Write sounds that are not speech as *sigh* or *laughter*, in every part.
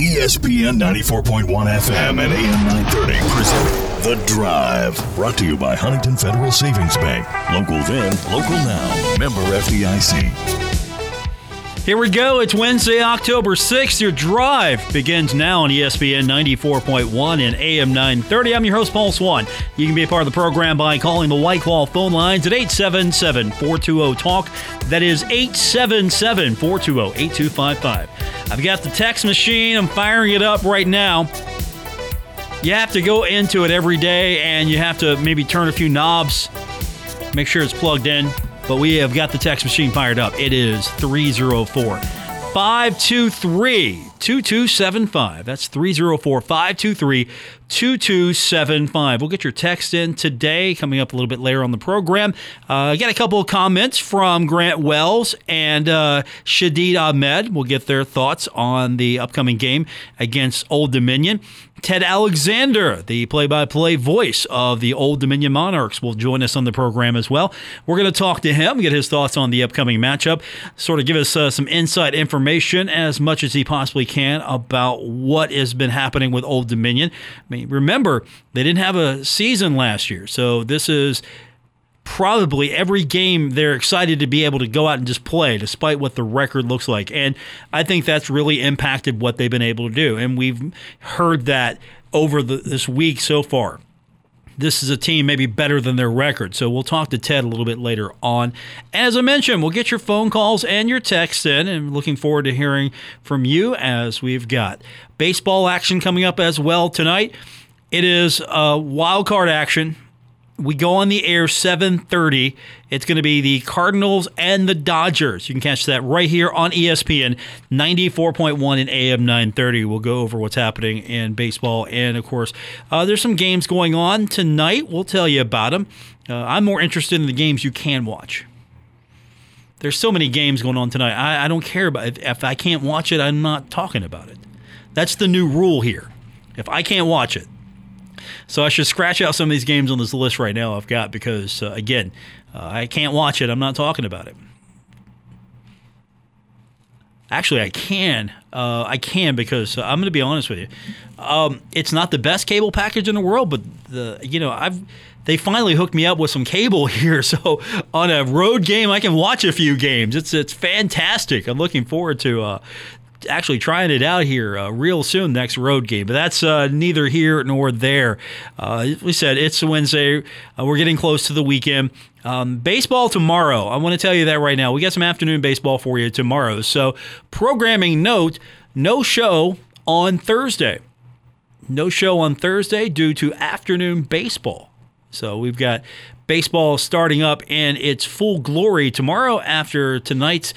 ESPN 94.1 FM and AM 930 present The Drive. Brought to you by Huntington Federal Savings Bank. Local then, local now. Member FDIC. Here we go. It's Wednesday, October 6th. Your drive begins now on ESPN 94.1 and AM 930. I'm your host, Paul Swann. You can be a part of the program by calling the White Claw phone lines at 877 420 TALK. That is 877 420 8255. I've got the text machine. I'm firing it up right now. You have to go into it every day and you have to maybe turn a few knobs, make sure it's plugged in but we have got the text machine fired up. It is 304 523 2275. That's 304 523 2275. We'll get your text in today, coming up a little bit later on the program. Uh, got a couple of comments from Grant Wells and uh, Shadeed Ahmed. We'll get their thoughts on the upcoming game against Old Dominion. Ted Alexander, the play by play voice of the Old Dominion Monarchs, will join us on the program as well. We're going to talk to him, get his thoughts on the upcoming matchup, sort of give us uh, some inside information as much as he possibly can about what has been happening with Old Dominion. I mean, remember, they didn't have a season last year, so this is probably every game they're excited to be able to go out and just play despite what the record looks like. And I think that's really impacted what they've been able to do. And we've heard that over the, this week so far. This is a team maybe better than their record. So we'll talk to Ted a little bit later on. As I mentioned, we'll get your phone calls and your texts in, and looking forward to hearing from you as we've got baseball action coming up as well tonight. It is a wild card action we go on the air 7:30. It's going to be the Cardinals and the Dodgers. You can catch that right here on ESPN 94.1 and AM 930. We'll go over what's happening in baseball and of course, uh, there's some games going on tonight. We'll tell you about them. Uh, I'm more interested in the games you can watch. There's so many games going on tonight. I, I don't care about it. If I can't watch it, I'm not talking about it. That's the new rule here. If I can't watch it, so I should scratch out some of these games on this list right now I've got because, uh, again, uh, I can't watch it. I'm not talking about it. Actually, I can. Uh, I can because uh, I'm going to be honest with you. Um, it's not the best cable package in the world, but the you know I've they finally hooked me up with some cable *laughs* here, so on a road game I can watch a few games. It's it's fantastic. I'm looking forward to uh, actually trying it out here uh, real soon next road game. But that's uh, neither here nor there. Uh, we said it's Wednesday. Uh, we're getting close to the weekend. Um, baseball tomorrow. I want to tell you that right now. We got some afternoon baseball for you tomorrow. So, programming note no show on Thursday. No show on Thursday due to afternoon baseball. So, we've got baseball starting up in its full glory tomorrow after tonight's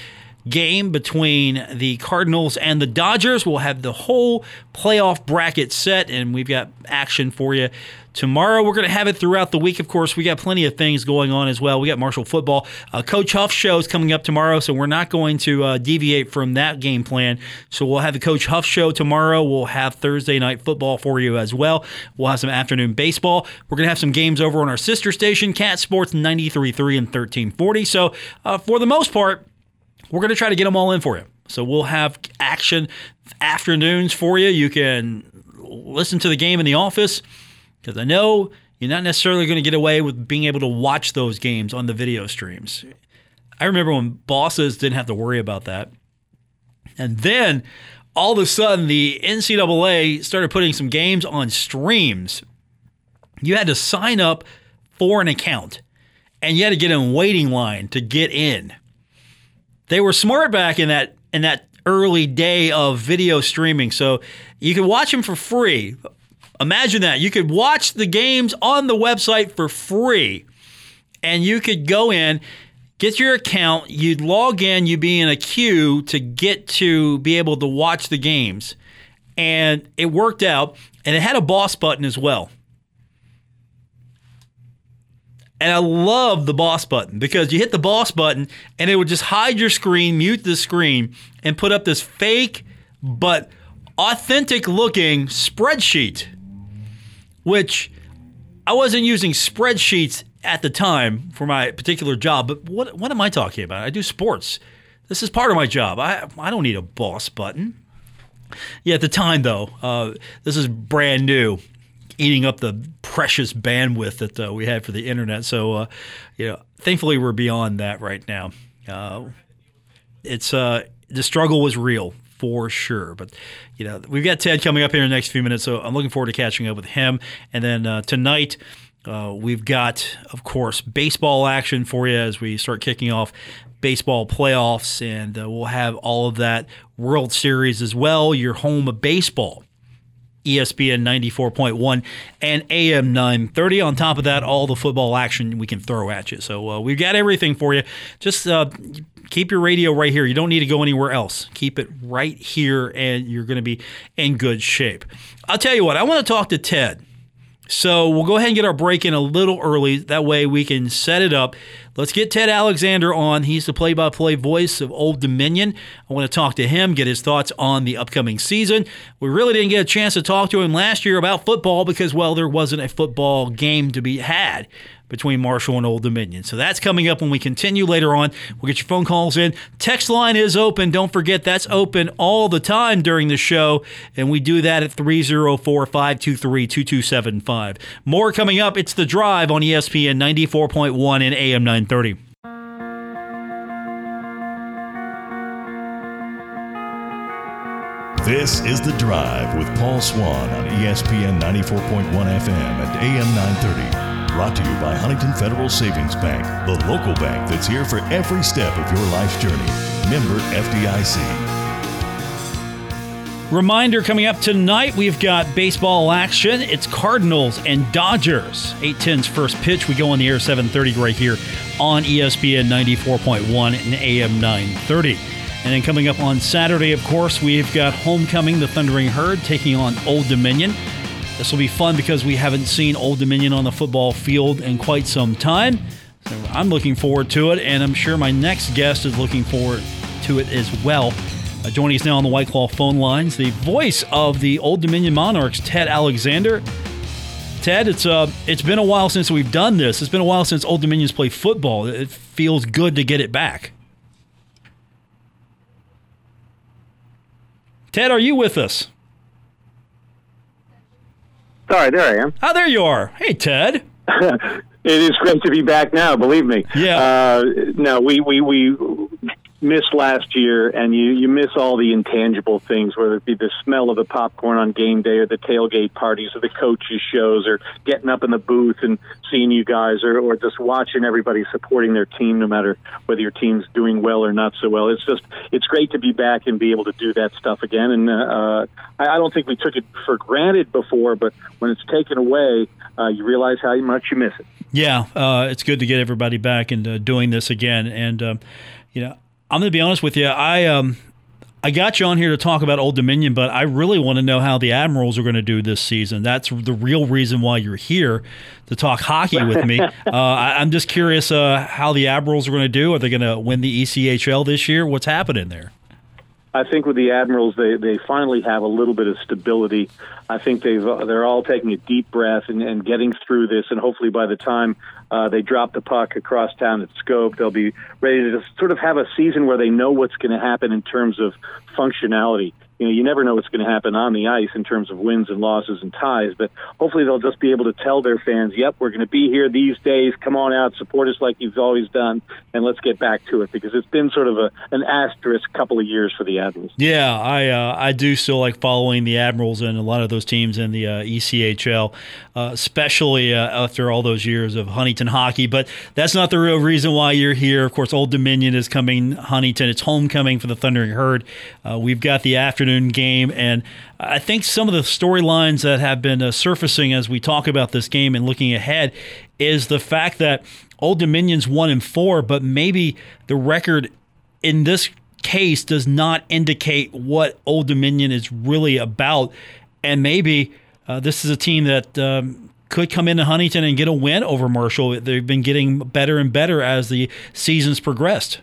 game between the Cardinals and the Dodgers. We'll have the whole playoff bracket set, and we've got action for you tomorrow. We're going to have it throughout the week, of course. We got plenty of things going on as well. We got Marshall football. Uh, Coach Huff show is coming up tomorrow, so we're not going to uh, deviate from that game plan. So we'll have the Coach Huff show tomorrow. We'll have Thursday night football for you as well. We'll have some afternoon baseball. We're going to have some games over on our sister station, Cat Sports 93.3 and 1340. So uh, for the most part, we're going to try to get them all in for you. So we'll have action afternoons for you. You can listen to the game in the office because I know you're not necessarily going to get away with being able to watch those games on the video streams. I remember when bosses didn't have to worry about that. And then all of a sudden, the NCAA started putting some games on streams. You had to sign up for an account and you had to get in waiting line to get in. They were smart back in that in that early day of video streaming, so you could watch them for free. Imagine that you could watch the games on the website for free, and you could go in, get your account, you'd log in, you'd be in a queue to get to be able to watch the games, and it worked out. And it had a boss button as well. And I love the boss button because you hit the boss button and it would just hide your screen, mute the screen, and put up this fake but authentic looking spreadsheet, which I wasn't using spreadsheets at the time for my particular job. But what, what am I talking about? I do sports. This is part of my job. I, I don't need a boss button. Yeah, at the time though, uh, this is brand new, eating up the precious bandwidth that uh, we had for the internet. So, uh, you know, thankfully we're beyond that right now. Uh, it's uh, the struggle was real for sure. But you know, we've got Ted coming up here in the next few minutes, so I'm looking forward to catching up with him. And then uh, tonight. Uh, we've got, of course, baseball action for you as we start kicking off baseball playoffs, and we'll have all of that World Series as well. Your home of baseball. ESPN 94.1 and AM 930. On top of that, all the football action we can throw at you. So uh, we've got everything for you. Just uh, keep your radio right here. You don't need to go anywhere else. Keep it right here, and you're going to be in good shape. I'll tell you what, I want to talk to Ted. So we'll go ahead and get our break in a little early. That way we can set it up. Let's get Ted Alexander on. He's the play by play voice of Old Dominion. I want to talk to him, get his thoughts on the upcoming season. We really didn't get a chance to talk to him last year about football because, well, there wasn't a football game to be had between Marshall and Old Dominion. So that's coming up when we continue later on. We'll get your phone calls in. Text line is open. Don't forget that's open all the time during the show. And we do that at 304 523 2275. More coming up. It's The Drive on ESPN 94.1 and AM 930. This is The Drive with Paul Swann on ESPN 94.1 FM and AM 930. Brought to you by Huntington Federal Savings Bank, the local bank that's here for every step of your life's journey. Member FDIC. Reminder coming up tonight, we've got baseball action. It's Cardinals and Dodgers. 810's first pitch. We go on the air 730 right here on ESPN 94.1 and AM 930. And then coming up on Saturday, of course, we've got Homecoming, the Thundering Herd, taking on Old Dominion. This will be fun because we haven't seen Old Dominion on the football field in quite some time. So I'm looking forward to it, and I'm sure my next guest is looking forward to it as well. Uh, joining us now on the White Claw phone lines, the voice of the Old Dominion Monarchs, Ted Alexander. Ted, it's uh, it's been a while since we've done this. It's been a while since Old Dominion's played football. It feels good to get it back. Ted, are you with us? Sorry, there I am. Oh, there you are. Hey, Ted. *laughs* it is great to be back now. Believe me. Yeah. Uh, no, we we we missed last year, and you you miss all the intangible things, whether it be the smell of the popcorn on game day, or the tailgate parties, or the coaches shows, or getting up in the booth and seeing you guys, or or just watching everybody supporting their team, no matter whether your team's doing well or not so well. It's just it's great to be back and be able to do that stuff again. And uh, I, I don't think we took it for granted before, but when it's taken away, uh, you realize how much you miss it. Yeah, uh, it's good to get everybody back and doing this again. And um, you know, I'm going to be honest with you. I um, I got you on here to talk about Old Dominion, but I really want to know how the Admirals are going to do this season. That's the real reason why you're here to talk hockey with me. *laughs* uh, I, am just curious uh, how the Admirals are going to do. Are they going to win the ECHL this year? What's happening there? I think with the Admirals, they they finally have a little bit of stability. I think they've they're all taking a deep breath and, and getting through this, and hopefully by the time uh, they drop the puck across town at Scope. they'll be ready to just sort of have a season where they know what's going to happen in terms of functionality you know, you never know what's going to happen on the ice in terms of wins and losses and ties, but hopefully they'll just be able to tell their fans, yep, we're going to be here these days. Come on out, support us like you've always done, and let's get back to it because it's been sort of a, an asterisk couple of years for the Admirals. Yeah, I uh, I do still like following the Admirals and a lot of those teams in the uh, ECHL, uh, especially uh, after all those years of Huntington hockey. But that's not the real reason why you're here. Of course, Old Dominion is coming Huntington. It's homecoming for the Thundering Herd. Uh, we've got the afternoon game. And I think some of the storylines that have been uh, surfacing as we talk about this game and looking ahead is the fact that Old Dominion's one and four, but maybe the record in this case does not indicate what Old Dominion is really about. And maybe uh, this is a team that um, could come into Huntington and get a win over Marshall. They've been getting better and better as the seasons progressed.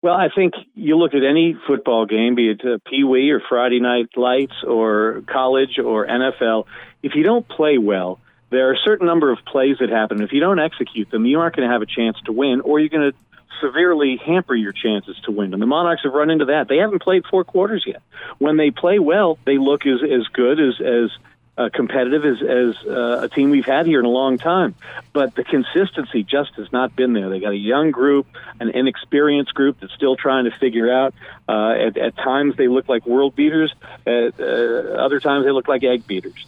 Well, I think you look at any football game, be it uh, Pee Wee or Friday Night Lights or college or NFL, if you don't play well, there are a certain number of plays that happen. If you don't execute them, you aren't going to have a chance to win, or you're going to severely hamper your chances to win. And the Monarchs have run into that. They haven't played four quarters yet. When they play well, they look as as good as as uh, competitive as, as uh, a team we've had here in a long time. But the consistency just has not been there. They got a young group, an inexperienced group that's still trying to figure out. Uh, at, at times they look like world beaters. At uh, other times they look like egg beaters.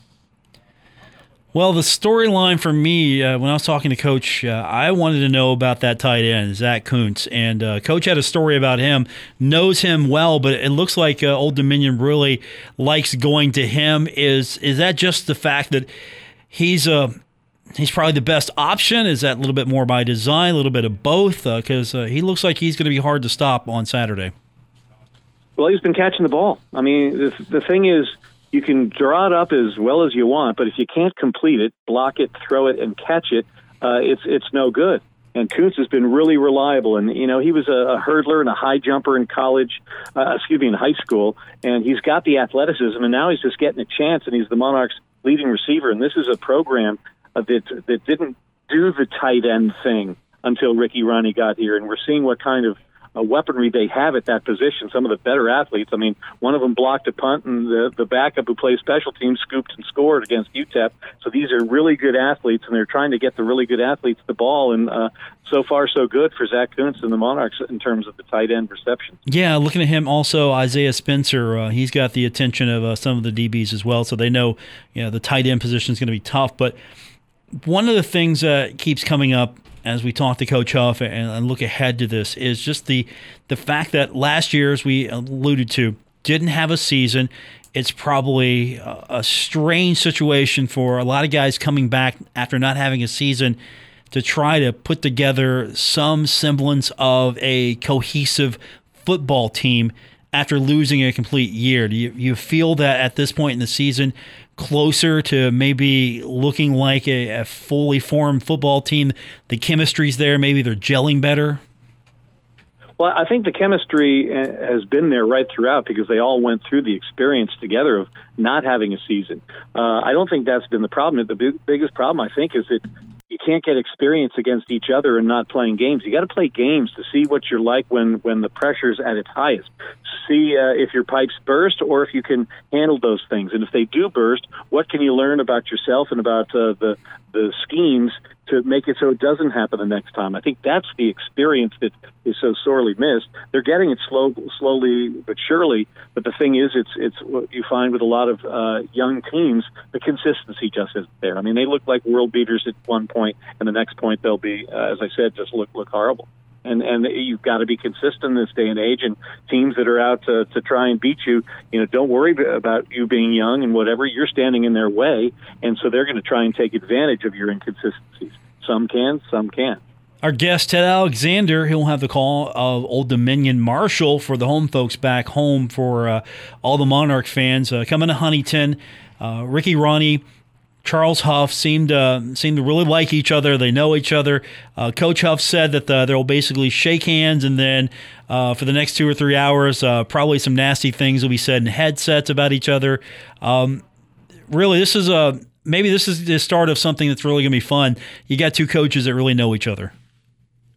Well, the storyline for me, uh, when I was talking to Coach, uh, I wanted to know about that tight end, Zach Kuntz. And uh, Coach had a story about him, knows him well, but it looks like uh, Old Dominion really likes going to him. Is is that just the fact that he's a uh, he's probably the best option? Is that a little bit more by design, a little bit of both? Because uh, he looks like he's going to be hard to stop on Saturday. Well, he's been catching the ball. I mean, the, the thing is – you can draw it up as well as you want, but if you can't complete it, block it, throw it, and catch it, uh, it's it's no good. And Kuntz has been really reliable, and you know he was a, a hurdler and a high jumper in college, uh, excuse me, in high school, and he's got the athleticism, and now he's just getting a chance, and he's the Monarchs' leading receiver. And this is a program uh, that that didn't do the tight end thing until Ricky Rahne got here, and we're seeing what kind of uh, weaponry they have at that position. Some of the better athletes. I mean, one of them blocked a punt, and the the backup who plays special teams scooped and scored against UTEP. So these are really good athletes, and they're trying to get the really good athletes the ball. And uh, so far, so good for Zach Kuntz and the Monarchs in terms of the tight end reception. Yeah, looking at him also, Isaiah Spencer. Uh, he's got the attention of uh, some of the DBs as well, so they know you know the tight end position is going to be tough, but one of the things that keeps coming up as we talk to Coach Huff and, and look ahead to this is just the the fact that last year, as we alluded to, didn't have a season. It's probably a, a strange situation for a lot of guys coming back after not having a season to try to put together some semblance of a cohesive football team after losing a complete year. Do you, you feel that at this point in the season closer to maybe looking like a, a fully formed football team. The chemistry's there. Maybe they're gelling better. Well, I think the chemistry uh, has been there right throughout because they all went through the experience together of not having a season. Uh, I don't think that's been the problem. The big, biggest problem, I think, is that you can't get experience against each other and not playing games. You got to play games to see what you're like when when the pressure's at its highest. See uh, if your pipes burst or if you can handle those things. And if they do burst, what can you learn about yourself and about uh, the the schemes to make it so it doesn't happen the next time. I think that's the experience that is so sorely missed. They're getting it slow, slowly but surely. But the thing is, it's it's what you find with a lot of uh, young teams. The consistency just isn't there. I mean, they look like world beaters at one point, and the next point they'll be, uh, as I said, just look look horrible and and you've got to be consistent in this day and age. And teams that are out to, to try and beat you, you know, don't worry about you being young and whatever. You're standing in their way, and so they're going to try and take advantage of your inconsistencies. Some can, some can't. Our guest, Ted Alexander, he'll have the call of Old Dominion Marshall for the home folks back home for uh, all the Monarch fans uh, coming to Huntington. Uh, Ricky Rahne Charles Huff seemed uh, seemed to really like each other. They know each other. Uh, Coach Huff said that the, they'll basically shake hands, and then uh, for the next two or three hours, uh, probably some nasty things will be said in headsets about each other. Um, really, this is a maybe this is the start of something that's really going to be fun. You got two coaches that really know each other.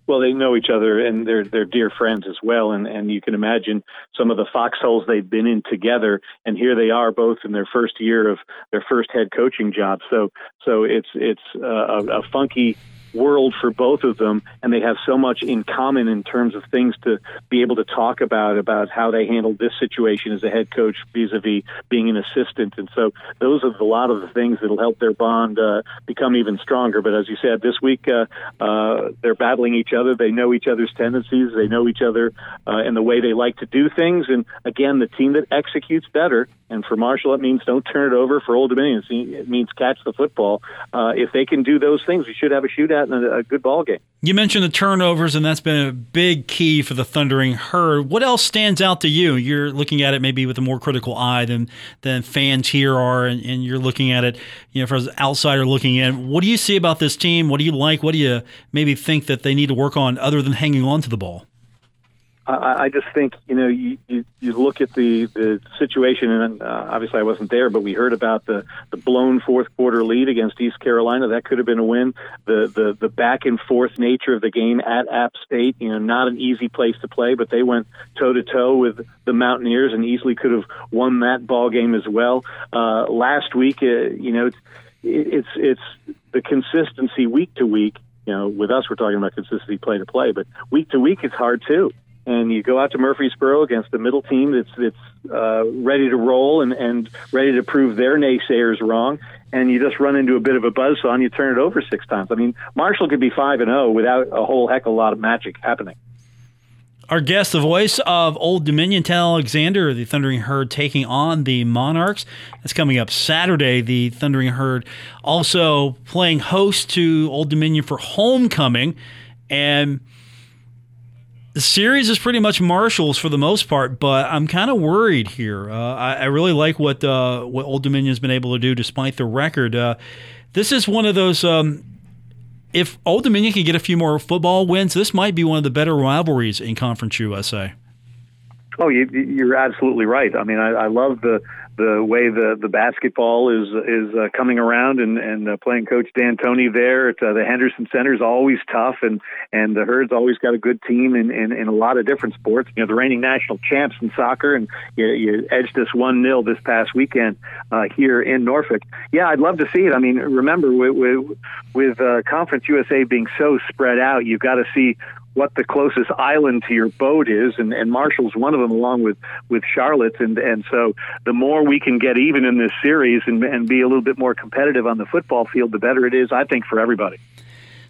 Well, they know each other and they're they're dear friends as well, and and you can imagine some of the foxholes they've been in together, and here they are both in their first year of their first head coaching job. So so it's it's uh, a, a funky world for both of them, and they have so much in common in terms of things to be able to talk about about how they handled this situation as a head coach vis-a-vis being an assistant. And so those are a lot of the things that'll help their bond uh, become even stronger. But as you said, this week uh, uh, they're battling each other. They know each other's tendencies. They know each other uh, and the way they like to do things. And again, the team that executes better and for Marshall, it means don't turn it over. For Old Dominion, it means catch the football. Uh, if they can do those things, we should have a shootout and a, a good ball game. You mentioned the turnovers, and that's been a big key for the Thundering Herd. What else stands out to you? You're looking at it maybe with a more critical eye than than fans here are, and, and you're looking at it, you know, for an outsider looking in. What do you see about this team? What do you like? What do you maybe think that they need to work on other than hanging on to the ball? I, I just think you know you, you, you look at the the situation, and uh, obviously I wasn't there, but we heard about the the blown fourth quarter lead against East Carolina. That could have been a win. The the the back and forth nature of the game at App State, you know, not an easy place to play, but they went toe to toe with the Mountaineers and easily could have won that ball game as well. Uh, last week, uh, you know, it's it's it's the consistency week to week. You know, with us, we're talking about consistency play to play, but week to week, it's hard too and you go out to Murfreesboro against the middle team that's that's uh, ready to roll and, and ready to prove their naysayers wrong, and you just run into a bit of a buzzsaw and you turn it over six times. I mean, Marshall could be five and zero oh without a whole heck of a lot of magic happening. Our guest, the voice of Old Dominion, Ted Alexander, the Thundering Herd taking on the Monarchs. That's coming up Saturday. The Thundering Herd also playing host to Old Dominion for homecoming. And the series is pretty much Marshall's for the most part, but I'm kind of worried here. Uh, I, I, really like what uh, what Old Dominion's been able to do despite the record. Uh, this is one of those. Um, if Old Dominion can get a few more football wins, this might be one of the better rivalries in Conference USA. Oh, you, are absolutely right. I mean, I, I love the the way the the basketball is is uh, coming around and and uh, playing Coach D'Antoni there at uh, the Henderson Center is always tough and and the Herd's always got a good team in, in, in a lot of different sports. You know, the reigning national champs in soccer and you, you edged us one 0 this past weekend uh, here in Norfolk. Yeah, I'd love to see it. I mean, remember with with, with uh, Conference USA being so spread out, you've got to see what the closest island to your boat is, and, and Marshall's one of them, along with with Charlotte, and and so the more we can get even in this series and and be a little bit more competitive on the football field, the better it is, I think, for everybody.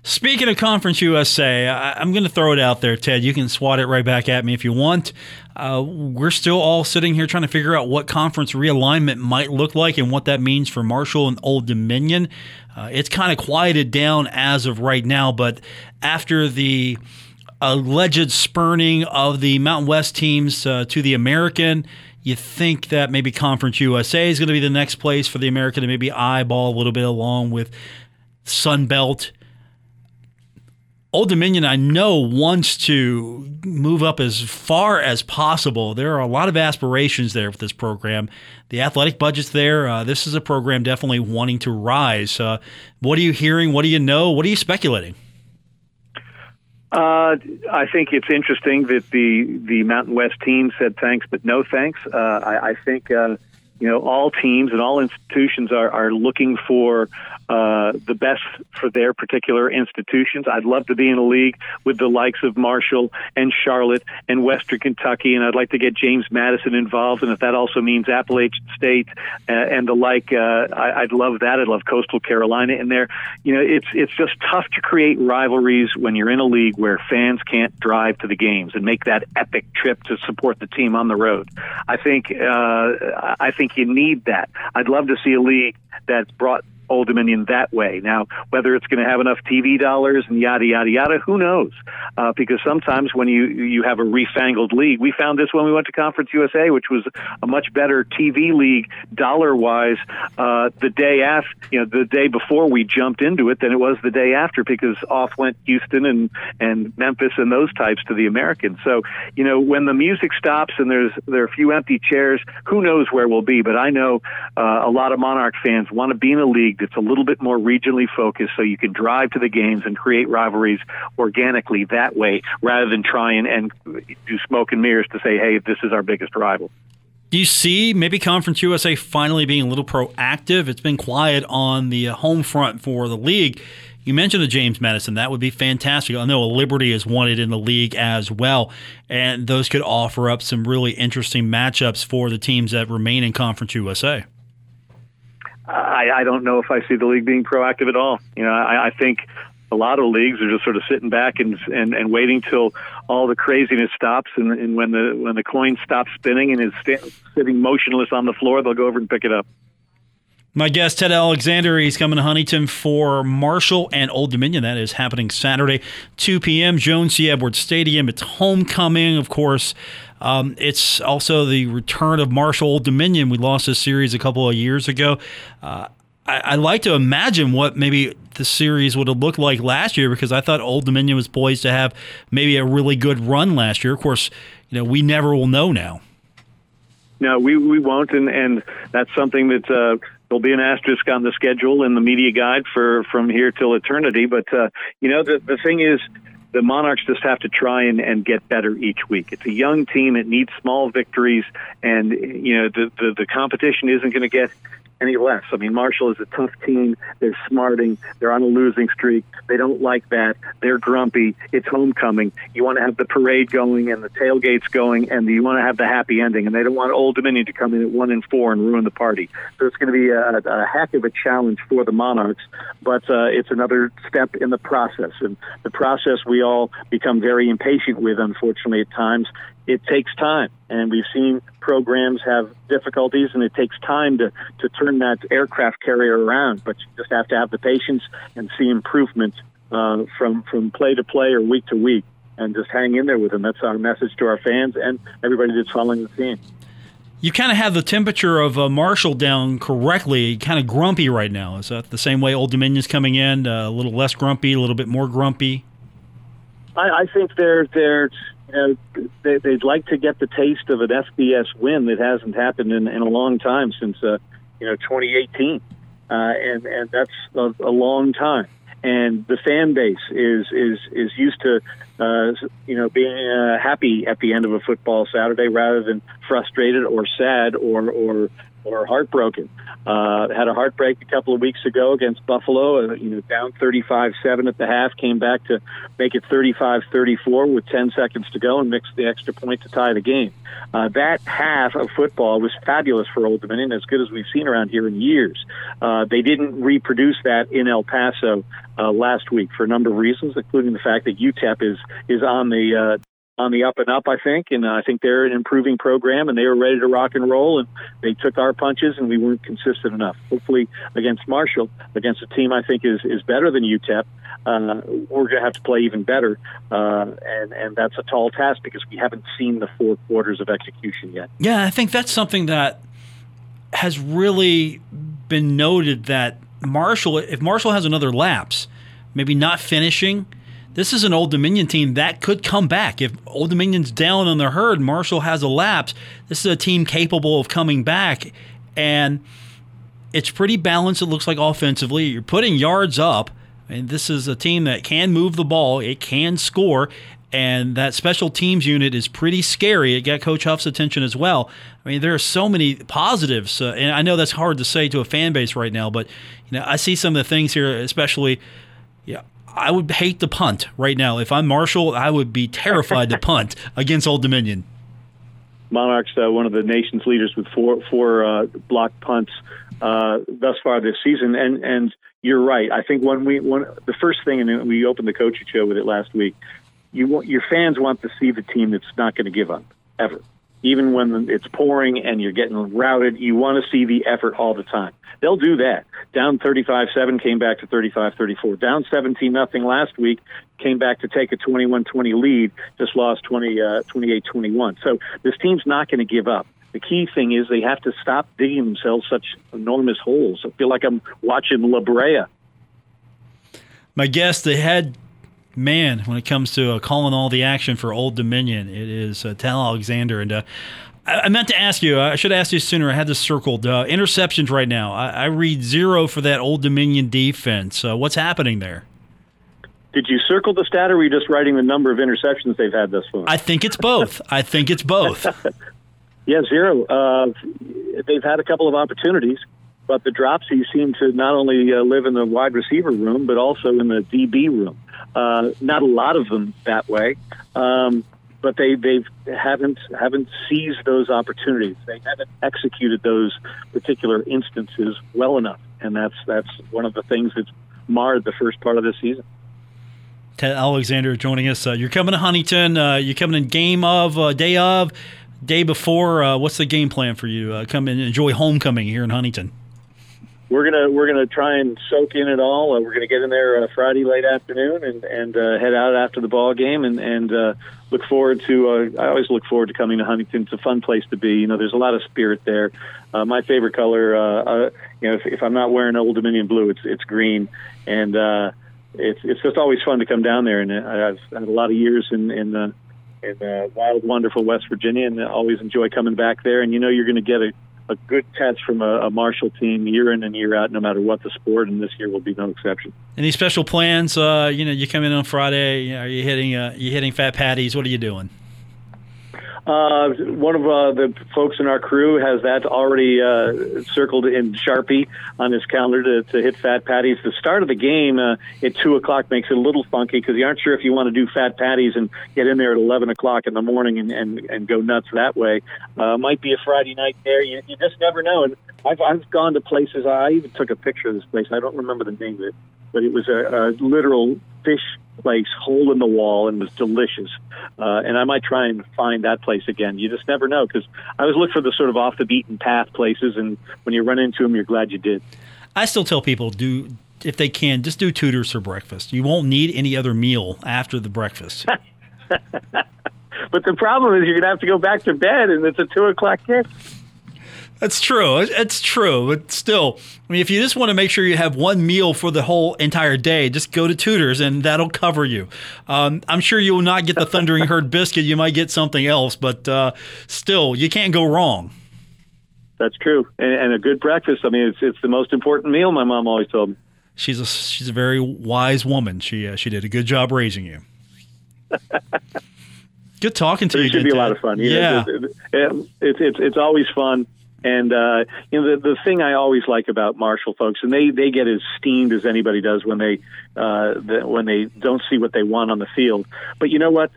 Speaking of Conference USA, I, am going to throw it out there, Ted. You can swat it right back at me if you want. Uh, we're still all sitting here trying to figure out what conference realignment might look like and what that means for Marshall and Old Dominion. Uh, it's kind of quieted down as of right now, but after the alleged spurning of the Mountain West teams uh, to the American. You think that maybe Conference USA is going to be the next place for the American to maybe eyeball a little bit along with Sun Belt. Old Dominion, I know, wants to move up as far as possible. There are a lot of aspirations there with this program. The athletic budget's there. Uh, this is a program definitely wanting to rise. Uh, what are you hearing? What do you know? What are you speculating? Uh, I think it's interesting that the the Mountain West team said thanks, but no thanks. Uh, I, I think uh, you know all teams and all institutions are, are looking for uh, the best for their particular institutions. I'd love to be in a league with the likes of Marshall and Charlotte and Western Kentucky, and I'd like to get James Madison involved. And if that also means Appalachian State uh, and the like, uh, I, I'd love that. I'd love Coastal Carolina in there. You know, it's it's just tough to create rivalries when you're in a league where fans can't drive to the games and make that epic trip to support the team on the road. I think uh, I think you need that. I'd love to see a league that's brought Old Dominion that way. Now, whether it's going to have enough TV dollars and yada yada yada, who knows? Uh, because sometimes when you you have a refangled league, we found this when we went to Conference USA, which was a much better TV league dollar wise uh, the day after, you know, the day before we jumped into it than it was the day after because off went Houston and and Memphis and those types to the Americans. So you know when the music stops and there's there are a few empty chairs, who knows where we'll be? But I know uh, a lot of Monarch fans want to be in a league it's a little bit more regionally focused so you can drive to the games and create rivalries organically that way rather than try and, and do smoke and mirrors to say, hey, this is our biggest rival. Do you see maybe Conference USA finally being a little proactive? It's been quiet on the uh, home front for the league. You mentioned the James Madison. That would be fantastic. I know a Liberty is wanted in the league as well, and those could offer up some really interesting matchups for the teams that remain in Conference USA. I, I don't know if I see the league being proactive at all. You know, I, I think a lot of leagues are just sort of sitting back and and, and waiting till all the craziness stops, and, and when the when the coin stops spinning and is st- sitting motionless on the floor, they'll go over and pick it up. My guest, Ted Alexander, he's coming to Huntington for Marshall and Old Dominion. That is happening Saturday, 2 p.m., Joan C. Edwards Stadium. It's homecoming, of course. Um, it's also the return of Marshall Old Dominion. We lost this series a couple of years ago. Uh, I, like to imagine what maybe the series would have looked like last year because I thought Old Dominion was poised to have maybe a really good run last year. Of course, you know we never will know now. No, we we won't, and and that's something that uh, there'll be an asterisk on the schedule in the media guide for from here till eternity. But uh, you know, the the thing is, the Monarchs just have to try and, and get better each week. It's a young team; it needs small victories, and you know, the the, the competition isn't going to get any less. I mean, Marshall is a tough team. They're smarting. They're on a losing streak. They don't like that. They're grumpy. It's homecoming. You want to have the parade going and the tailgates going, and you want to have the happy ending. And they don't want Old Dominion to come in at one and four and ruin the party. So it's going to be a, a heck of a challenge for the Monarchs, but uh, it's another step in the process. And the process we all become very impatient with, unfortunately, at times it takes time. And we've seen programs have difficulties, and it takes time to, to turn that aircraft carrier around. But you just have to have the patience and see improvement uh, from, from play to play or week to week and just hang in there with them. That's our message to our fans and everybody that's following the team. You kind of have the temperature of uh, Marshall down correctly, kind of grumpy right now. Is that the same way Old Dominion's coming in? Uh, a little less grumpy, a little bit more grumpy? I, I think they're they're know, they, they'd like to get the taste of an FBS win that hasn't happened in, in a long time since uh, you know 2018, uh, and and that's a, a long time. And the fan base is is is used to uh, you know being uh, happy at the end of a football Saturday rather than frustrated or sad or or or heartbroken. Uh, had a heartbreak a couple of weeks ago against Buffalo, uh, you know, down 35-7 at the half, came back to make it 35-34 with 10 seconds to go and mixed the extra point to tie the game. Uh, that half of football was fabulous for Old Dominion, as good as we've seen around here in years. Uh, they didn't reproduce that in El Paso uh, last week for a number of reasons, including the fact that UTEP is is on the uh, on the up and up, I think, and I think they're an improving program, and they were ready to rock and roll, and they took our punches, and we weren't consistent enough. Hopefully, against Marshall, against a team I think is is better than UTEP, uh, we're going to have to play even better, uh, and and that's a tall task because we haven't seen the four quarters of execution yet. Yeah, I think that's something that has really been noted that Marshall, if Marshall has another lapse, maybe not finishing this is an Old Dominion team that could come back. If Old Dominion's down on the herd, Marshall has a lapse. This is a team capable of coming back. And it's pretty balanced, it looks like offensively. You're putting yards up. And this is a team that can move the ball, it can score, and that special teams unit is pretty scary. It got Coach Huff's attention as well. I mean, there are so many positives, uh, and I know that's hard to say to a fan base right now, but you know, I see some of the things here, especially. Yeah, I would hate to punt right now. If I'm Marshall, I would be terrified to *laughs* punt against Old Dominion. Monarchs, uh, one of the nation's leaders with four four uh, block punts uh, thus far this season, and and you're right. I think when we when the first thing, and we opened the coaching show with it last week. You want your fans want to see the team that's not going to give up ever even when it's pouring and you're getting routed, you want to see the effort all the time. They'll do that. Down 35-7, came back to 35-34. Down 17 nothing last week, came back to take a 21-20 lead, just lost 20 uh, 28-21. So this team's not going to give up. The key thing is they have to stop digging themselves such enormous holes. I feel like I'm watching La Brea. My guest, the head man, when it comes to uh, calling all the action for Old Dominion, it is uh, Ted Alexander. And uh, I, I, meant to ask you, I should have asked you sooner. I had this circled. Uh, interceptions right now. I, I, read zero for that Old Dominion defense. Uh, what's happening there? Did you circle the stat, or were you just writing the number of interceptions they've had this far? I think it's both. I think it's both. *laughs* yeah, zero. Uh, they've had a couple of opportunities but the dropsies seem to not only uh, live in the wide receiver room, but also in the DB room. Uh, not a lot of them that way, um, but they they haven't haven't seized those opportunities. They haven't executed those particular instances well enough, and that's that's one of the things that's marred the first part of the season. Ted Alexander joining us. Uh, you're coming to Huntington. Uh, you're coming in game of, uh, day of, day before. Uh, what's the game plan for you? Come and enjoy homecoming here in Huntington. We're gonna we're gonna try and soak in it all. Uh, we're gonna get in there uh, Friday late afternoon and and uh, head out after the ball game and and uh, look forward to. Uh, I always look forward to coming to Huntington. It's a fun place to be. You know, there's a lot of spirit there. Uh, my favorite color, uh, uh, you know, if, if I'm not wearing Old Dominion blue, it's it's green, and uh, it's it's just always fun to come down there. And I've had a lot of years in in. Uh, in uh, wild, wonderful West Virginia, and always enjoy coming back there. And you know, you're going to get a a good catch from a, a, Marshall team year in and year out, no matter what the sport, and this year will be no exception. Any special plans? Uh, you know, you come in on Friday. Are you hitting? Uh, you hitting Fat Patties? What are you doing? Uh, one of uh, the folks in our crew has that already uh, circled in Sharpie on his calendar to, to hit Fat Patties. The start of the game uh, at 2 o'clock makes it a little funky because you aren't sure if you want to do Fat Patties and get in there at 11 o'clock in the morning and, and, and go nuts that way. Uh, might be a Friday night there. You, you just never know. And I've, I've gone to places. I even took a picture of this place. I don't remember the name of it, but it was a, a literal fish place, hole in the wall, and was delicious. Uh, and I might try and find that place again. You just never know because I always look for the sort of off the beaten path places, and when you run into them, you're glad you did. I still tell people do if they can just do Tudors for breakfast. You won't need any other meal after the breakfast. *laughs* but the problem is you're gonna have to go back to bed, and it's a two o'clock kick. That's true. It's true. But still, I mean, if you just want to make sure you have one meal for the whole entire day, just go to Tudors and that'll cover you. Um, I'm sure you will not get the Thundering Herd biscuit. You might get something else, but uh, still, you can't go wrong. That's true. And, and, a good breakfast. I mean, it's, it's the most important meal, my mom always told me. She's a, she's a very wise woman. She, uh, she did a good job raising you. *laughs* Good talking to you. It should be a lot of fun. You yeah, know, it's, it's, it's it's always fun. And uh, you know the the thing I always like about Marshall folks, and they they get as steamed as anybody does when they uh, the, when they don't see what they want on the field. But you know what?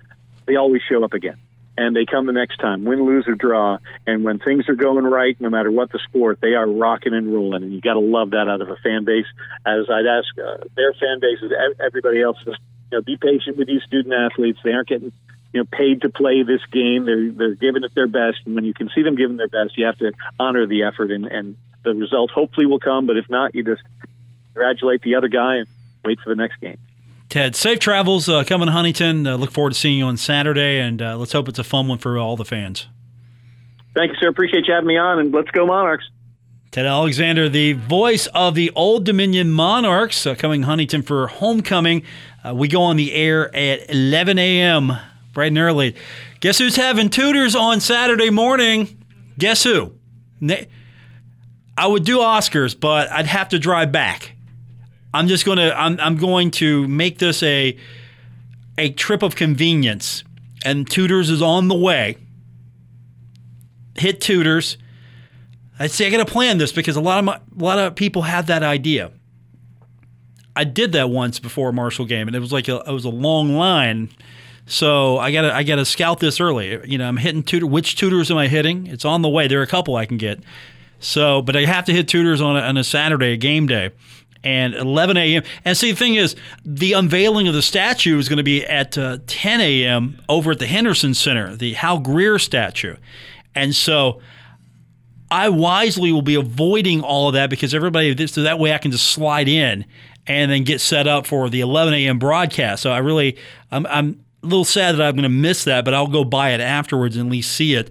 They always show up again, and they come the next time, win, lose, or draw. And when things are going right, no matter what the sport, they are rocking and rolling, and you got to love that out of a fan base. As I'd ask uh, their fan bases, everybody else, you know, be patient with these student athletes. They aren't getting you know paid to play this game. They're they're giving it their best, and when you can see them giving their best, you have to honor the effort, and and the result hopefully will come. But if not, you just congratulate the other guy and wait for the next game. Ted, safe travels uh, coming to Huntington. Uh, look forward to seeing you on Saturday, and uh, let's hope it's a fun one for all the fans. Thank you, sir. Appreciate you having me on, and let's go Monarchs. Ted Alexander, the voice of the Old Dominion Monarchs, uh, coming Huntington for homecoming. Uh, we go on the air at 11 a.m bright and early. Guess who's having Tudors on Saturday morning? Guess who? I would do Oscars, but I'd have to drive back. I'm just gonna I'm I'm going to make this a a trip of convenience. And Tudors is on the way. Hit Tudors. I say I got to plan this because a lot of my, a lot of people have that idea. I did that once before a Marshall game, and it was like a, it was a long line so I gotta I gotta scout this early. You know, I'm hitting Tudor. Which Tudors am I hitting? It's on the way. There are a couple I can get. So, but I have to hit Tudors on a, on a Saturday, a game day, and 11 a.m. And see, the thing is, the unveiling of the statue is going to be at uh, 10 a.m. over at the Henderson Center, the Hal Greer statue, and so. I wisely will be avoiding all of that because everybody, so that way I can just slide in and then get set up for the 11 a.m. broadcast. So I really, I'm, I'm a little sad that I'm going to miss that, but I'll go by it afterwards and at least see it.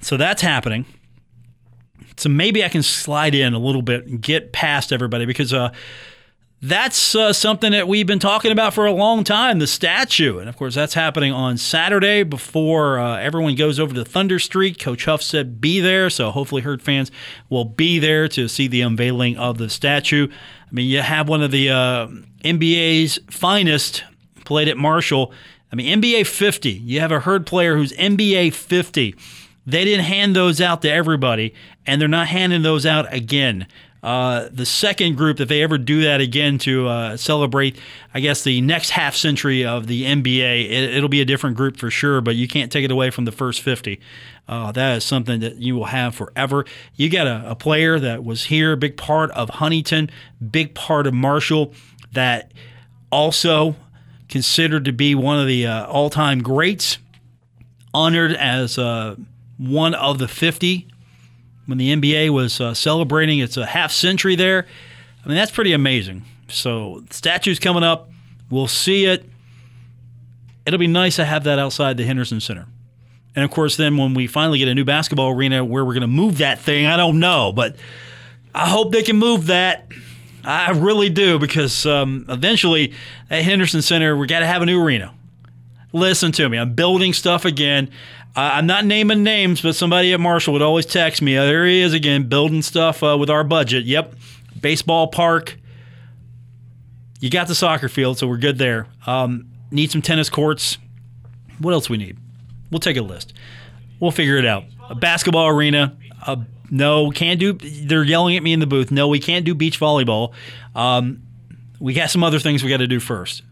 So that's happening. So maybe I can slide in a little bit and get past everybody because uh, that's uh, something that we've been talking about for a long time the statue. And of course, that's happening on Saturday before uh, everyone goes over to Thunder Street. Coach Huff said be there. So hopefully, Herd fans will be there to see the unveiling of the statue. I mean, you have one of the uh, NBA's finest played at Marshall I mean, NBA 50, you have a herd player who's NBA 50. They didn't hand those out to everybody, and they're not handing those out again. Uh, the second group, if they ever do that again to uh, celebrate, I guess, the next half century of the NBA, it, will be a different group for sure, but you can't take it away from the first 50. Uh, that is something that you will have forever. You got a, a player that was here, big part of Huntington, big part of Marshall, that also considered to be one of the uh, all time greats, honored as uh, one of the 50 when the NBA was uh, celebrating its a half century there. I mean, that's pretty amazing. So, statues coming up. We'll see it. It'll be nice to have that outside the Henderson Center. And of course, then when we finally get a new basketball arena where we're going to move that thing, I don't know, but I hope they can move that. I really do because um, eventually at Henderson Center, we got to have a new arena. Listen to me. I'm building stuff again. I'm not naming names, but somebody at Marshall would always text me. Oh, there he is again, building stuff uh, with our budget. Yep, baseball park. You got the soccer field, so we're good there. Um, need some tennis courts. What else we need? We'll take a list. We'll figure it out. A basketball arena. Uh, no, can't do. They're yelling at me in the booth. No, we can't do beach volleyball. Um, we got some other things we got to do first.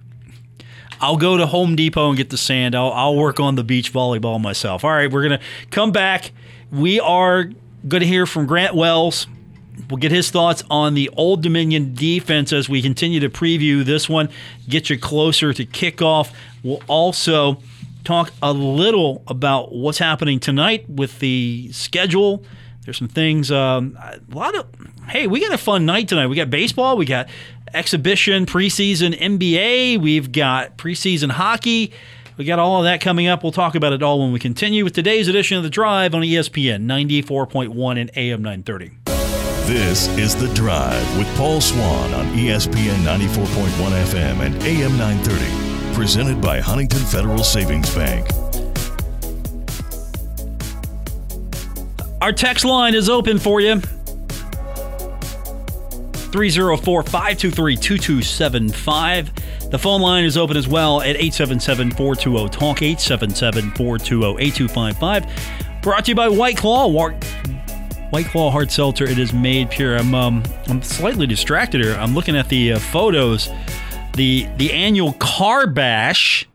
I'll go to Home Depot and get the sand. I'll, I'll work on the beach volleyball myself. All right, we're going to come back. We are going to hear from Grant Wells. We'll get his thoughts on the Old Dominion defense as we continue to preview this one, get you closer to kickoff. We'll also talk a little about what's happening tonight with the schedule. There's some things, um, a lot of, hey, we got a fun night tonight. We got baseball, we got exhibition, preseason NBA, we've got preseason hockey. We got all of that coming up. We'll talk about it all when we continue with today's edition of The Drive on ESPN 94.1 and AM 930. This is The Drive with Paul Swann on ESPN 94.1 FM and AM 930. Presented by Huntington Federal Savings Bank. Our text line is open for you 304 523 2275. The phone line is open as well at 877 420 TALK, 877 420 8255. Brought to you by White Claw. White Claw Hard Seltzer. It is made pure. I'm um, I'm slightly distracted here. I'm looking at the uh, photos. The the annual car bash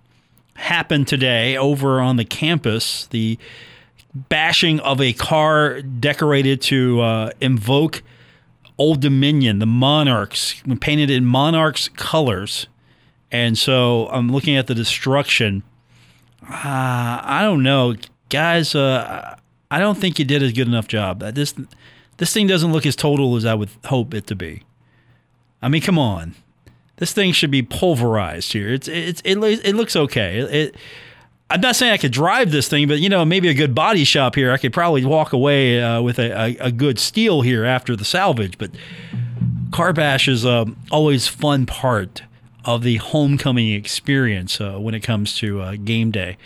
happened today over on the campus. The bashing of a car decorated to uh, invoke Old Dominion, the Monarchs, painted in Monarchs colors. And so I'm looking at the destruction. Uh, I don't know, guys. Uh, I don't think you did a good enough job. This this thing doesn't look as total as I would hope it to be. I mean, come on, this thing should be pulverized here. It's it's it, it looks okay. It, I'm not saying I could drive this thing, but you know, maybe a good body shop here, I could probably walk away uh, with a, a, a, good steal here after the salvage. But car bash is um, always fun part of the homecoming experience uh, when it comes to uh, game day.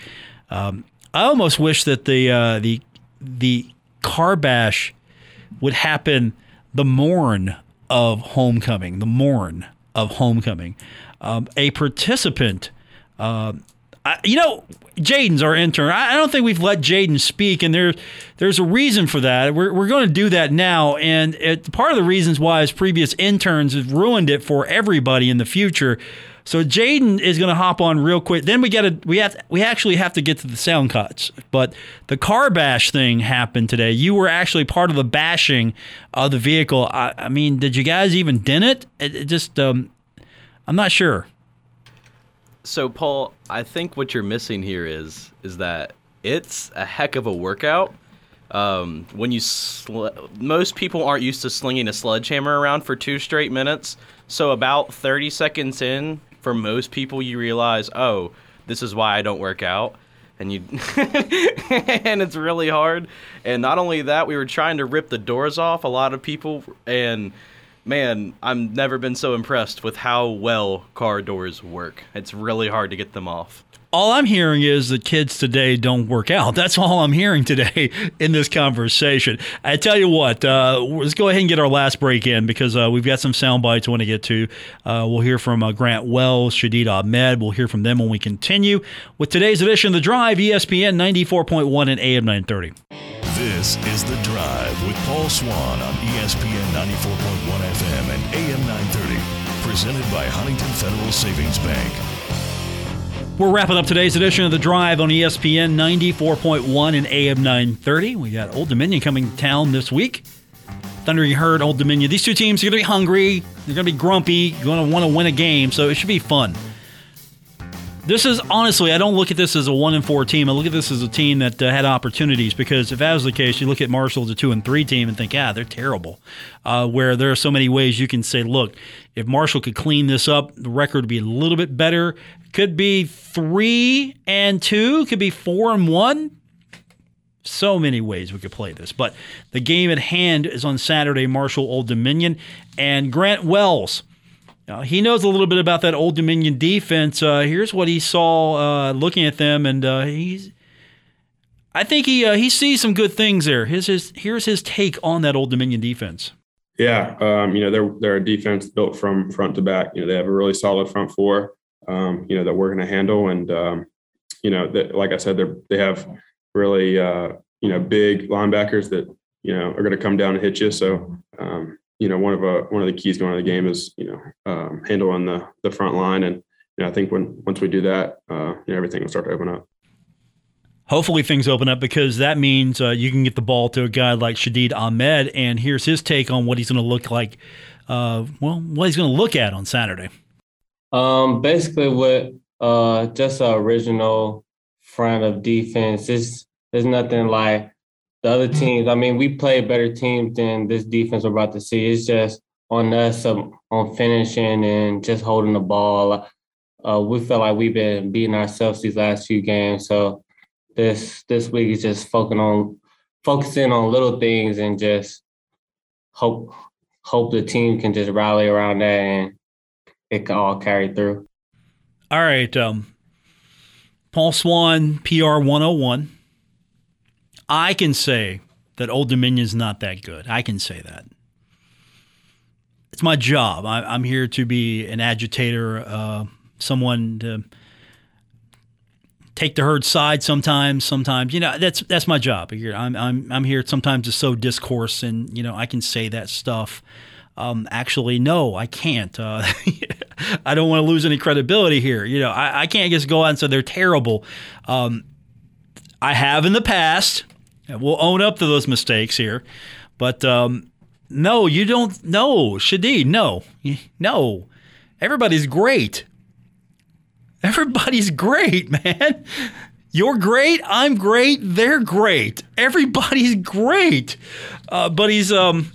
Um, I almost wish that the uh, the the car bash would happen the morn of homecoming, the morn of homecoming. Um, a participant. I, you know, Jaden's our intern. I, don't think we've let Jaden speak, and there, there's a reason for that. We're, we're going to do that now, and it, part of the reasons why his previous interns have ruined it for everybody in the future. So Jaden is going to hop on real quick. Then we get a we have we actually have to get to the sound cuts. But the car bash thing happened today. You were actually part of the bashing of the vehicle. I, I mean, did you guys even dent it? It, it just um, I'm not sure. So Paul, I think what you're missing here is is that it's a heck of a workout. Um, when you sl- most people aren't used to slinging a sledgehammer around for two straight minutes. So about 30 seconds in, for most people, you realize, oh, this is why I don't work out, and you *laughs* and it's really hard. And not only that, we were trying to rip the doors off a lot of people and man, I've never been so impressed with how well car doors work. It's really hard to get them off. All I'm hearing is that kids today don't work out. That's all I'm hearing today in this conversation. I tell you what, uh, let's go ahead and get our last break in because uh, we've got some sound bites I want to get to. Uh, we'll hear from uh, Grant Wells, Shadeed Ahmed. We'll hear from them when we continue with today's edition of The Drive, ESPN 94.1 and AM 930. This is The Drive with Paul Swann on ESPN 94.1 FM and AM 930. Presented by Huntington Federal Savings Bank. We're wrapping up today's edition of The Drive on ESPN 94.1 and AM 930. We got Old Dominion coming to town this week. Thundering Herd, Old Dominion. These two teams are going to be hungry. They're going to be grumpy, going to want to win a game, so it should be fun. This is honestly, I don't look at this as a one and four team. I look at this as a team that uh, had opportunities because if that was the case, you look at Marshall as a two and three team and think, yeah, they're terrible. Uh, where there are so many ways you can say, look, if Marshall could clean this up, the record would be a little bit better. Could be three and two, could be four and one. So many ways we could play this. But the game at hand is on Saturday, Marshall Old Dominion. And Grant Wells uh, he knows a little bit about that Old Dominion defense. Uh, here's what he saw uh, looking at them, and uh, he's. I think he uh, he sees some good things there. His, his here's his take on that Old Dominion defense. Yeah, um, you know they're they're a defense built from front to back. You know they have a really solid front four. Um, you know that we're going to handle, and um, you know that, like I said, they they have really uh, you know big linebackers that you know are going to come down and hit you. So um, you know one of a, uh, one of the keys going to the game is you know um, handling the the front line, and you know, I think when once we do that, uh, you know, everything will start to open up. Hopefully things open up because that means uh, you can get the ball to a guy like Shadeed Ahmed, and here's his take on what he's going to look like. Uh, well, what he's going to look at on Saturday. Um, basically, with uh, just an original front of defense, there's there's nothing like the other teams, I mean, we play better teams than this defense we're about to see. It's just on us um, on finishing and just holding the ball. Uh, we feel like we've been beating ourselves these last few games. So this this week is just focusing on focusing on little things and just hope hope the team can just rally around that and it can all carry through. All right. Um, Paul Swann, PR 101. I can say that Old Dominion's not that good. I can say that. It's my job. I, am here to be an agitator, uh, someone to take the herd side sometimes. Sometimes, you know, that's that's my job. I'm I'm I'm here sometimes to sow discourse, and you know, I can say that stuff. Um, actually, no, I can't. Uh, *laughs* I don't want to lose any credibility here. You know, I, I can't just go out and say they're terrible. Um, I have in the past. We'll own up to those mistakes here. But um, no, you don't. No, Shadeed, no. No. Everybody's great. Everybody's great, *laughs* man. You're great. I'm great. They're great. Everybody's great. Uh, but he's um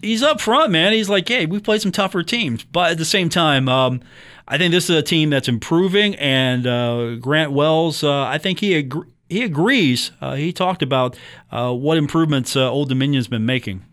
he's up front, man. He's like, hey, we played some tougher teams, but at the same time, um, I think this is a team that's improving. And uh, Grant Wells, uh, I think he ag- he agrees. Uh, he talked about uh, what improvements uh, Old Dominion's been making.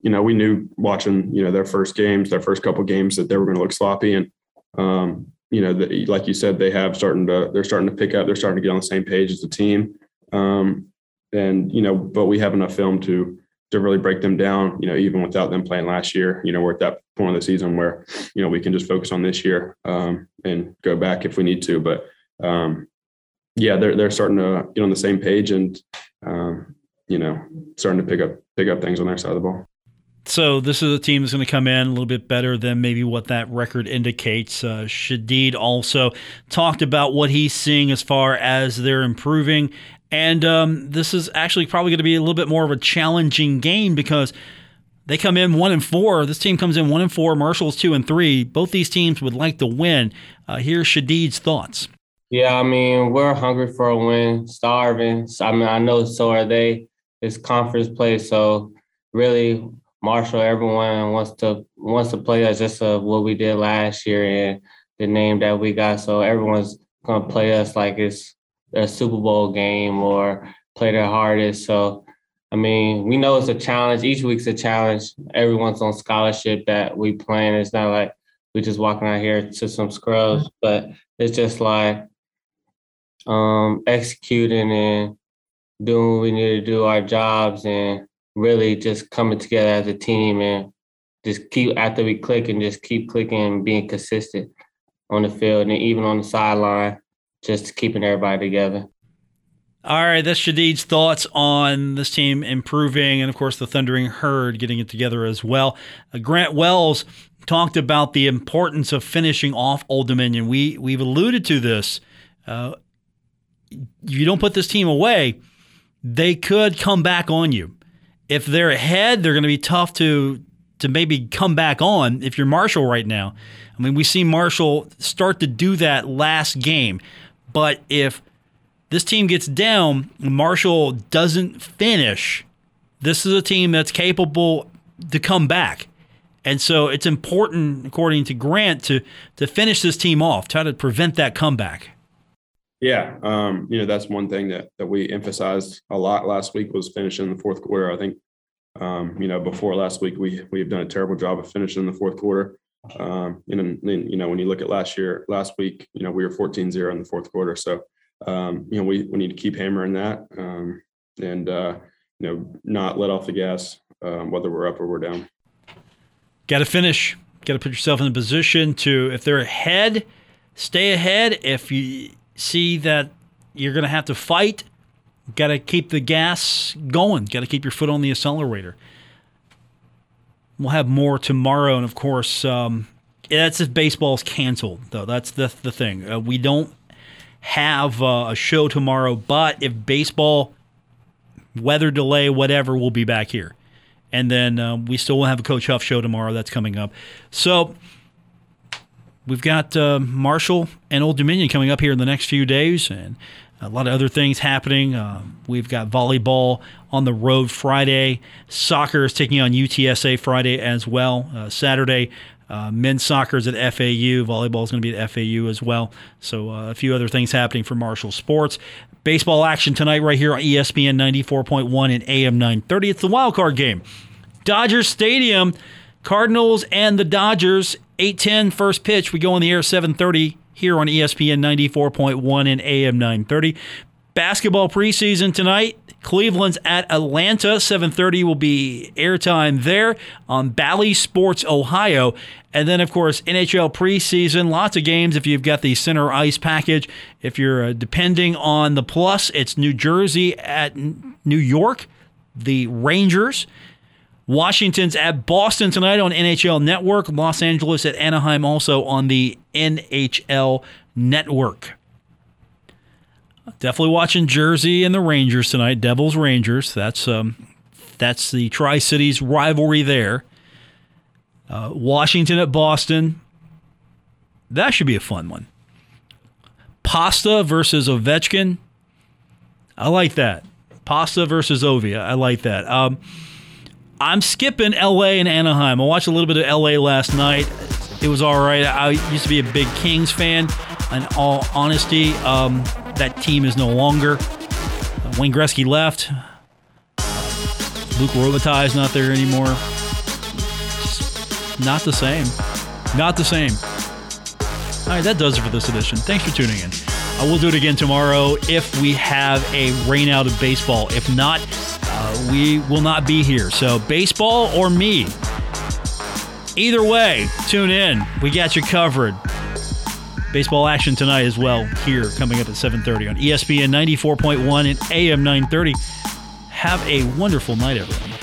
You know, we knew watching you know their first games, their first couple games that they were going to look sloppy, and um, you know, the, like you said, they have starting to they're starting to pick up. They're starting to get on the same page as the team, um, and you know, but we have enough film to to really break them down. You know, even without them playing last year, you know, we're at that point of the season where you know we can just focus on this year um, and go back if we need to, but. Um, yeah, they're they're starting to get on the same page and um, you know starting to pick up pick up things on their side of the ball. So this is a team that's going to come in a little bit better than maybe what that record indicates. Uh, Shadeed also talked about what he's seeing as far as they're improving, and um, this is actually probably going to be a little bit more of a challenging game because they come in one and four. This team comes in one and four. Marshall's two and three. Both these teams would like to win. Uh, here's Shadeed's thoughts. Yeah, I mean, we're hungry for a win, starving. I mean, I know so are they. It's conference play, so really, Marshall, everyone wants to wants to play us just uh, what we did last year and the name that we got. So everyone's gonna play us like it's a Super Bowl game or play their hardest. So I mean, we know it's a challenge. Each week's a challenge. Everyone's on scholarship that we playing. It's not like we just walking out here to some scrubs, but it's just like um, executing and doing what we need to do our jobs and really just coming together as a team and just keep after we click and just keep clicking and being consistent on the field and even on the sideline, just keeping everybody together. All right, that's Shadeed's thoughts on this team improving, and of course the Thundering Herd getting it together as well. Uh, Grant Wells talked about the importance of finishing off Old Dominion. We we've alluded to this uh, you don't put this team away, they could come back on you. If they're ahead, they're going to be tough to to maybe come back on if you're Marshall right now. I mean, we see Marshall start to do that last game, but if this team gets down, Marshall doesn't finish. This is a team that's capable to come back. And so it's important, according to Grant, to to finish this team off, try to prevent that comeback. Yeah, um, you know that's one thing that that we emphasized a lot last week was finishing the fourth quarter. I think, um, you know, before last week we we have done a terrible job of finishing the fourth quarter. Um, and you know when you look at last year, last week, you know we were 14-0 in the fourth quarter. So um, you know we we need to keep hammering that um, and uh, you know not let off the gas um, whether we're up or we're down. Got to finish. Got to put yourself in a position to, if they're ahead, stay ahead. If you see that you're going to have to fight, got to keep the gas going. Got to keep your foot on the accelerator. We'll have more tomorrow, and of course, um, that's if baseball's canceled. Though that's the the thing. Uh, we don't have uh, a show tomorrow, but if baseball, weather delay, whatever, we'll be back here and then uh, we still will have a Coach Huff show tomorrow. That's coming up. So we've got uh, Marshall and Old Dominion coming up here in the next few days, and a lot of other things happening. Uh, we've got volleyball on the road Friday. Soccer is taking on UTSA Friday as well. Uh, Saturday, uh, men's soccer is at FAU. Volleyball is going to be at FAU as well. So uh, a few other things happening for Marshall Sports. Baseball action tonight right here on ESPN 94.1 and AM 930. It's the wild card game. Dodgers Stadium, Cardinals and the Dodgers. 8:10 first pitch. We go on the air 7:30 here on ESPN 94.1 and AM 930. Basketball preseason tonight. Cleveland's at Atlanta. 7:30 will be airtime there on Bally Sports Ohio. And then, of course, NHL preseason, lots of games if you've got the center ice package. If you're uh, depending on the plus, it's New Jersey at New York, the Rangers. Washington's at Boston tonight on NHL Network. Los Angeles at Anaheim also on the NHL Network. Definitely watching Jersey and the Rangers tonight. Devils Rangers. That's um, that's the Tri Cities rivalry there. Uh, Washington at Boston. That should be a fun one. Pasta versus Ovechkin. I like that. Pasta versus Ovia. I like that. Um, I'm skipping LA and Anaheim. I watched a little bit of LA last night. It was all right. I used to be a big Kings fan. In all honesty, um, that team is no longer. Wayne Gretzky left. Luc Robitaille is not there anymore. Not the same. Not the same. All right, that does it for this edition. Thanks for tuning in. I will do it again tomorrow if we have a rain out of baseball. If not, we will not be here. So, baseball or me. Either way, tune in. We got you covered. Baseball action tonight as well here coming up at 7:30 on ESPN 94.1 and AM 930. Have a wonderful night everyone.